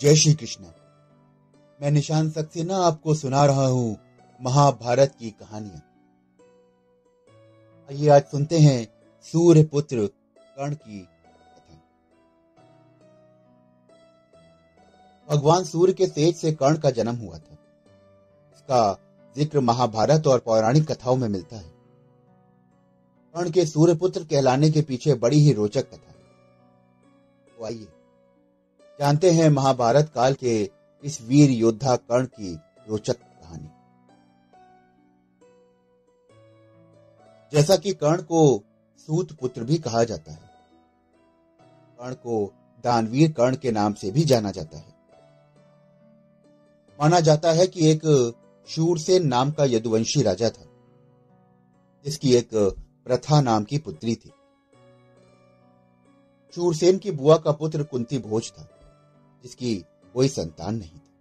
जय श्री कृष्ण। मैं निशान सक्सेना आपको सुना रहा हूँ, महाभारत की कहानियाँ। आइए आज सुनते हैं सूर्य पुत्र कर्ण की कथा। भगवान सूर्य के तेज से कर्ण का जन्म हुआ था। इसका ज़िक्र महाभारत और पौराणिक कथाओं में मिलता है। कर्ण के सूर्य पुत्र कहलाने के पीछे बड़ी ही रोचक कथा है। तो आइए जानते हैं महाभारत काल के इस वीर योद्धा कर्ण की रोचक कहानी। जैसा कि कर्ण को सूत पुत्र भी कहा जाता है। कर्ण को दानवीर कर्ण के नाम से भी जाना जाता है। माना जाता है कि एक शूरसेन नाम का यदुवंशी राजा था, जिसकी एक प्रथा नाम की पुत्री थी। शूरसेन की बुआ का पुत्र कुंती भोज था। जिसकी कोई संतान नहीं थी।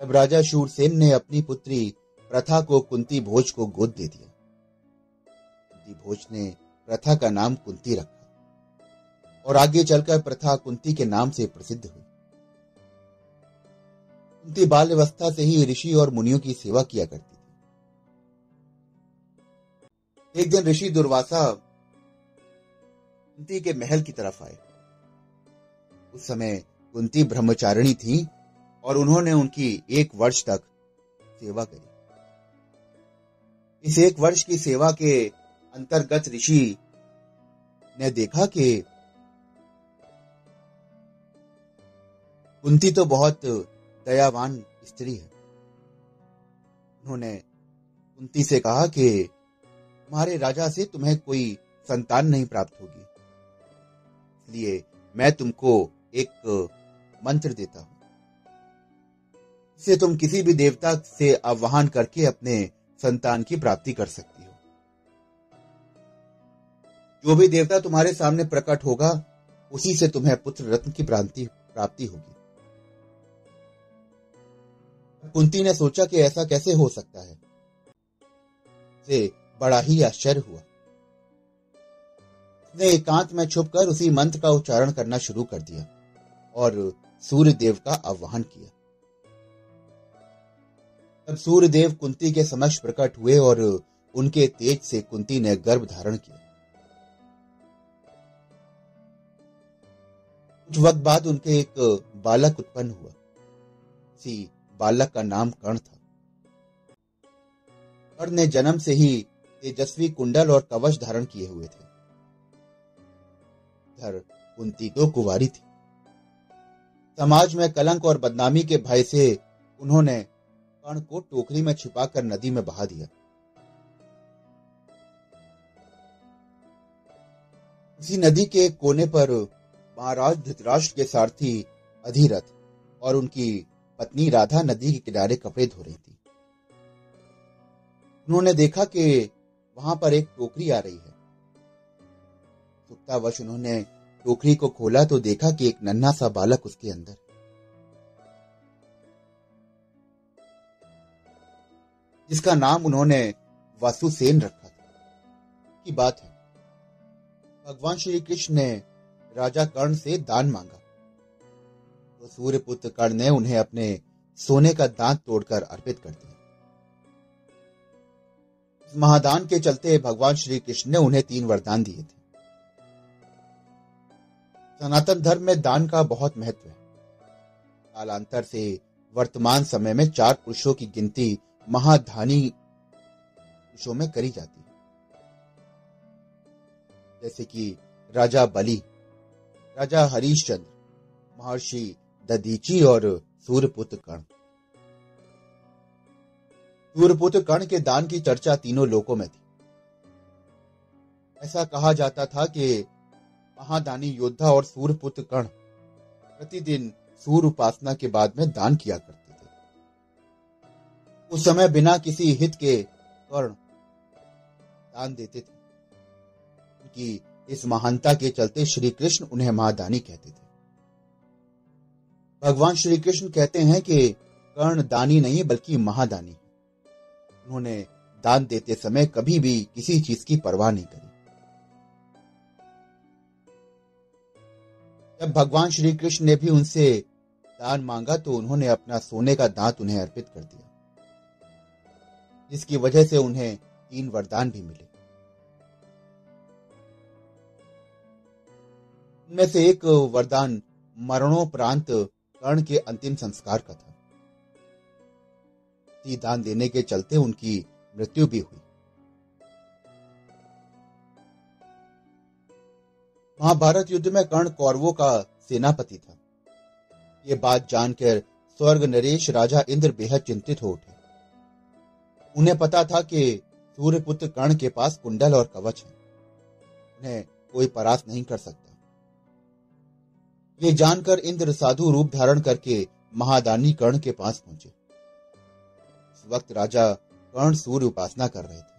तब राजा शूरसेन ने अपनी पुत्री प्रथा को कुंती भोज को गोद दे दिया। कुंती भोज ने प्रथा का नाम कुंती रखा और आगे चलकर प्रथा कुंती के नाम से प्रसिद्ध हुई। कुंती बाल अवस्था से ही ऋषि और मुनियों की सेवा किया करती थी। एक दिन ऋषि दुर्वासा कुंती के महल की तरफ़ आए। उस समय कुंती ब्रह्मचारिणी थी और उन्होंने उनकी एक वर्ष तक सेवा करी। इस एक वर्ष की सेवा के अंतर्गत ऋषि ने देखा कि कुंती तो बहुत दयावान स्त्री है। उन्होंने कुंती से कहा कि तुम्हारे राजा से तुम्हें कोई संतान नहीं प्राप्त होगी। इसलिए मैं तुमको एक, मंत्र देता हूँ। इससे तुम किसी भी देवता से आह्वान करके अपने संतान की प्राप्ति कर सकती हो। जो भी देवता तुम्हारे सामने प्रकट होगा, उसी से तुम्हें पुत्र रत्न की प्राप्ति प्राप्ति होगी। कुंती ने सोचा कि ऐसा कैसे हो सकता है। से बड़ा ही आश्चर्य हुआ। उसने एकांत में छुपकर उसी मंत्र का उच्चारण करना शुरू कर दिया। और सूर्य देव का आह्वान किया। तब सूर्य देव कुंती के समक्ष प्रकट हुए और उनके तेज से कुंती ने गर्भ धारण किया। कुछ वक्त बाद उनके एक बालक उत्पन्न हुआ। इसी बालक का नाम कर्ण था। कर्ण ने जन्म से ही तेजस्वी कुंडल और कवच धारण किए हुए थे। कुंती तो कुवारी थी। समाज में कलंक और बदनामी के भय से उन्होंने कर्ण को टोकरी में छिपाकर नदी में बहा दिया। उसी नदी के कोने पर महाराज धृतराष्ट्र के सारथी अधीरथ और उनकी पत्नी राधा नदी के किनारे कपड़े धो रही थी। उन्होंने देखा कि वहाँ पर एक टोकरी आ रही है। सुक्तावश उन्होंने टोकरी को खोला तो देखा कि एक नन्हा सा बालक उसके अंदर। जिसका नाम उन्होंने वासुसेन रखा था। की बात है। भगवान श्री कृष्ण ने राजा कर्ण से दान मांगा। तो सूर्य पुत्र कर्ण ने उन्हें अपने सोने का दांत तोड़कर अर्पित कर दिया। महादान के चलते भगवान श्री कृष्ण ने उन्हें तीन वरदान दिए थे। सनातन धर्म में दान का बहुत महत्व है। कालांतर से वर्तमान समय में चार पुरुषों की गिनती महाधानी पुरुषों में करी जाती है। जैसे कि राजा बलि, राजा हरीशचंद्र, महर्षि ददीची और सूर्यपुत्र कर्ण। सूर्यपुत्र कर्ण के दान की चर्चा तीनों लोकों में थी। ऐसा कहा जाता था कि महादानी योद्धा और सूर्यपुत्र कर्ण प्रतिदिन सूर्य उपासना के बाद में दान किया करते थे। उस समय बिना किसी हित के कर्ण दान देते थे। उनकी इस महानता के चलते श्री कृष्ण उन्हें महादानी कहते थे। भगवान श्री कृष्ण कहते हैं कि कर्ण दानी नहीं, बल्कि महादानी उन्होंने दान देते समय कभी भी किसी चीज़ की परवाह नहीं करी। जब भगवान श्री कृष्ण ने भी उनसे दान मांगा तो उन्होंने अपना सोने का दांत उन्हें अर्पित कर दिया। जिसकी वजह से उन्हें तीन वरदान भी मिले। उनमें से एक वरदान मरणोपरांत कर्ण के अंतिम संस्कार का था। दान देने के चलते उनकी मृत्यु भी हुई। महाभारत युद्ध में कर्ण कौरवों का सेनापति था। ये बात जानकर स्वर्ग नरेश राजा इंद्र बेहद चिंतित हो उठे। उन्हें पता था कि सूर्यपुत्र कर्ण के पास कुंडल और कवच है। उन्हें कोई परास नहीं कर सकता। ये जानकर इंद्र साधु रूप धारण करके महादानी कर्ण के पास पहुँचे। इस वक्त राजा कर्ण सूर्य उपासना कर रहे थे।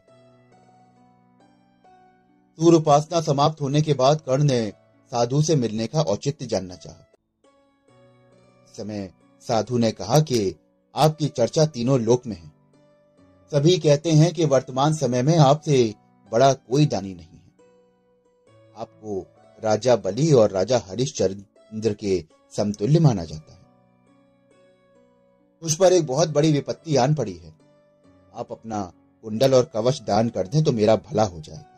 सूर्य उपासना समाप्त होने के बाद कर्ण ने साधु से मिलने का औचित्य जानना चाहा। समय साधु ने कहा कि आपकी चर्चा तीनों लोक में है। सभी कहते हैं कि वर्तमान समय में आपसे बड़ा कोई दानी नहीं है। आपको राजा बलि और राजा हरिश्चंद्र के समतुल्य माना जाता है। उस पर एक बहुत बड़ी विपत्ति आन पड़ी है। आप अपना कुंडल और कवच दान कर दें तो मेरा भला हो जाएगा।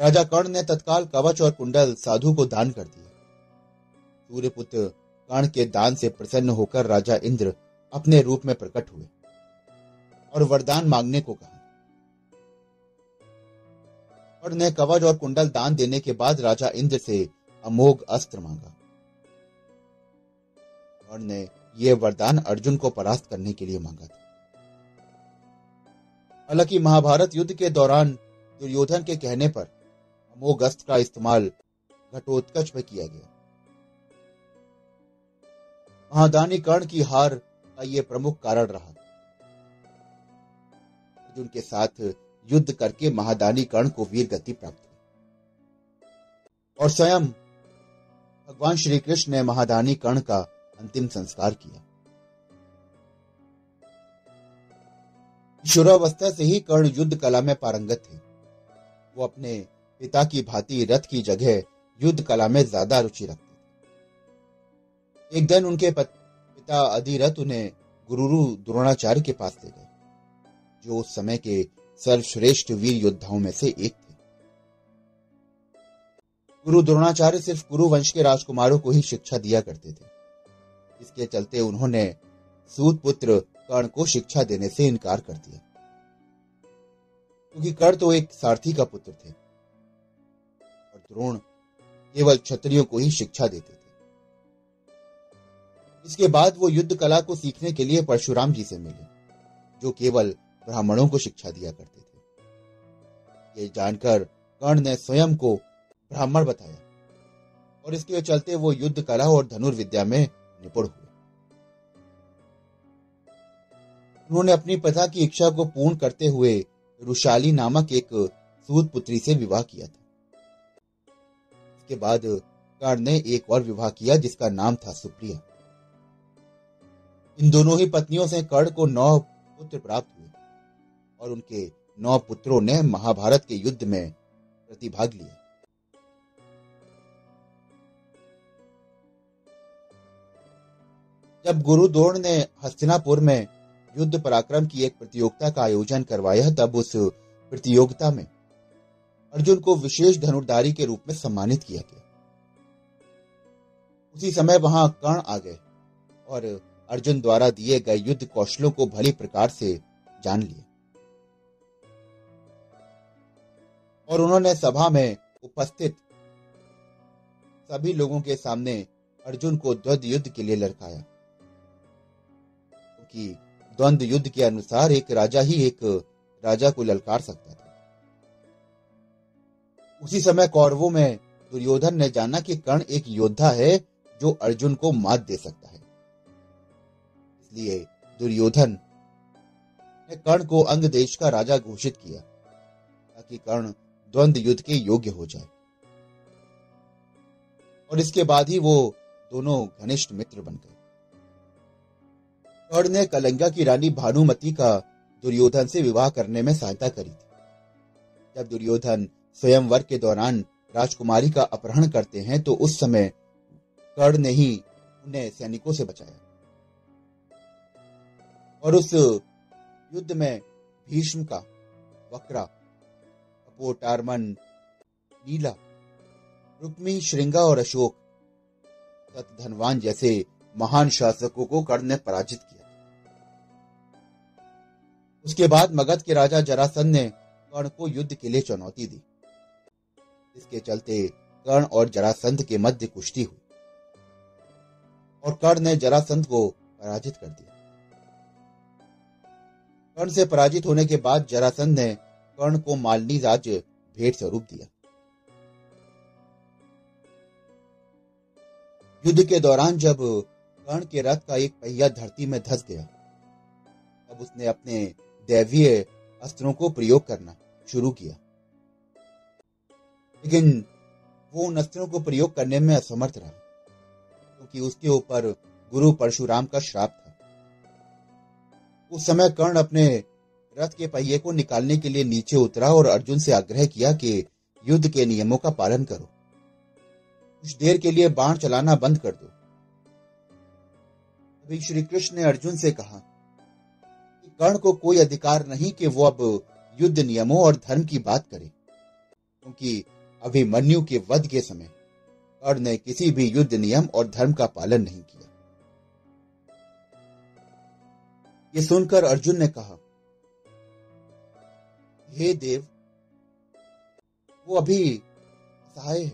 राजा कर्ण ने तत्काल कवच और कुंडल साधु को दान कर दिया। सूर्यपुत्र कर्ण के दान से प्रसन्न होकर राजा इंद्र अपने रूप में प्रकट हुए और वरदान मांगने को कहा। कर्ण ने कवच और कुंडल दान देने के बाद राजा इंद्र से अमोघ अस्त्र मांगा। कर्ण ने यह वरदान अर्जुन को परास्त करने के लिए मांगा था। हालाँकि महाभारत युद्ध के दौरान दुर्योधन के कहने पर अमोघ अस्त्र का इस्तेमाल घटोत्कच में किया गया। महादानी कर्ण की हार का यह प्रमुख कारण रहा। अर्जुन के साथ युद्ध करके महादानी कर्ण को वीर गति प्राप्त हुई। और स्वयं भगवान श्री कृष्ण ने महादानी कर्ण का अंतिम संस्कार किया। किशोरावस्था से ही कर्ण युद्ध कला में पारंगत थे। वो अपने पिता की भांति रथ की जगह युद्ध कला में ज़्यादा रुचि रखते थे। एक दिन उनके पिता अधिरथ उन्हें गुरु द्रोणाचार्य के पास ले गए, जो उस समय के सर्वश्रेष्ठ वीर योद्धाओं में से एक थे। गुरु द्रोणाचार्य सिर्फ़ गुरु वंश के राजकुमारों को ही शिक्षा दिया करते थे। इसके चलते उन्होंने सूत पुत्र कर्ण को शिक्षा देने से इनकार कर दिया। क्योंकि कर्ण तो एक सारथी का पुत्र थे। द्रोण केवल क्षत्रियो को ही शिक्षा देते थे। इसके बाद वो युद्ध कला को सीखने के लिए परशुराम जी से मिले, जो केवल ब्राह्मणों को शिक्षा दिया करते थे। ये जानकर कर्ण ने स्वयं को ब्राह्मण बताया और इसके चलते वो युद्ध कला और धनुर्विद्या में निपुण हुए। उन्होंने अपनी पिता की इच्छा को पूर्ण करते हुए रुशाली नामक एक सूत पुत्री से विवाह किया था। इसके बाद कर्ण ने एक और विवाह किया जिसका नाम था सुप्रिया। इन दोनों ही पत्नियों से कर्ण को नौ पुत्र प्राप्त हुए और उनके नौ पुत्रों ने महाभारत के युद्ध में प्रतिभाग लिया। जब गुरु द्रोण ने हस्तिनापुर में युद्ध पराक्रम की एक प्रतियोगिता का आयोजन करवाया, तब उस प्रतियोगिता में अर्जुन को विशेष धनुर्धारी के रूप में सम्मानित किया गया। उसी समय वहाँ कर्ण आ गए और अर्जुन द्वारा दिए गए युद्ध कौशलों को भली प्रकार से जान लिया। और उन्होंने सभा में उपस्थित सभी लोगों के सामने अर्जुन को द्वंद्व युद्ध के लिए लड़काया। क्योंकि द्वंद्व युद्ध के अनुसार एक राजा ही एक राजा को ललकार सकता था। उसी समय कौरवों में दुर्योधन ने जाना कि कर्ण एक योद्धा है जो अर्जुन को मात दे सकता है। इसलिए दुर्योधन ने कर्ण को अंग देश का राजा घोषित किया, ताकि कर्ण द्वंद्व युद्ध के योग्य हो जाए। और इसके बाद ही वो दोनों घनिष्ठ मित्र बन गए। कर्ण ने कलंगा की रानी भानुमति का दुर्योधन से विवाह करने में सहायता करी थी। जब दुर्योधन स्वयंवर के दौरान राजकुमारी का अपहरण करते हैं तो उस समय कर्ण ने ही उन्हें सैनिकों से बचाया। और उस युद्ध में भीष्म का वक्रा अपोटारमन नीला, रुक्मी, श्रृंगा और अशोक धनवान जैसे महान शासकों को कर्ण ने पराजित किया उसके बाद मगध के राजा जरासंध ने कर्ण को युद्ध के लिए चुनौती दी। इसके चलते कर्ण और जरासंध के मध्य कुश्ती हुई। और कर्ण ने जरासंध को पराजित कर दिया। कर्ण से पराजित होने के बाद जरासंध ने कर्ण को मालनी राज्य भेंट स्वरूप दिया। युद्ध के दौरान जब कर्ण के रथ का एक पहिया धरती में धस गया, तब उसने अपने दैवीय अस्त्रों को प्रयोग करना शुरू किया। लेकिन वो उन अस्त्रों को प्रयोग करने में असमर्थ रहा, क्योंकि उसके ऊपर गुरु परशुराम का श्राप था। उस समय कर्ण अपने रथ के पहिए को निकालने के लिए नीचे उतरा और अर्जुन से आग्रह किया कि युद्ध के नियमों का पालन करो। कुछ देर के लिए बाण चलाना बंद कर दो। अभी श्री कृष्ण ने अर्जुन से कहा कि कर्ण को कोई अधिकार नहीं कि वो अब युद्ध नियमों और धर्म की बात करे, क्योंकि अभिमन्यु के वध के समय कर्ण ने किसी भी युद्ध नियम और धर्म का पालन नहीं किया। ये सुनकर अर्जुन ने कहा, हे देव, वो अभी सहाय है।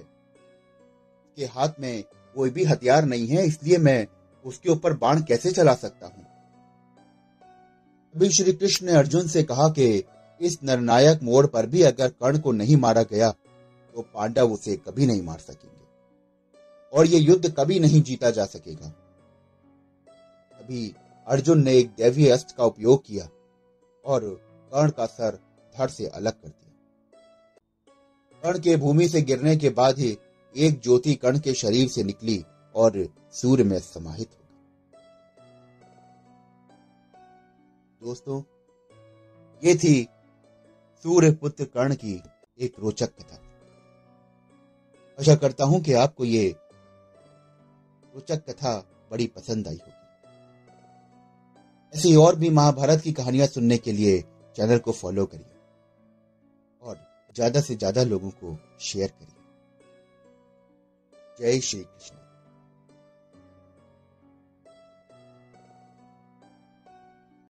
के हाथ में कोई भी हथियार नहीं है, इसलिए मैं उसके ऊपर बाण कैसे चला सकता हूँ? अभी श्री कृष्ण ने अर्जुन से कहा कि इस निर्णायक मोड़ पर भी अगर कर्ण को नहीं मारा गया तो पांडव उसे कभी नहीं मार सकेंगे। और ये युद्ध कभी नहीं जीता जा सकेगा। अभी अर्जुन ने एक दैवीय अस्त्र का उपयोग किया और कर्ण का सर धड़ से अलग कर दिया। कर्ण के भूमि से गिरने के बाद ही एक ज्योति कर्ण के शरीर से निकली और सूर्य में समाहित हो गई। दोस्तों, ये थी सूर्य पुत्र कर्ण की एक रोचक कथा। आशा करता हूँ कि आपको ये रोचक कथा बड़ी पसंद आई होगी। ऐसी और भी महाभारत की कहानियाँ सुनने के लिए चैनल को फॉलो करिए और ज़्यादा से ज़्यादा लोगों को शेयर करिए। जय श्री कृष्ण।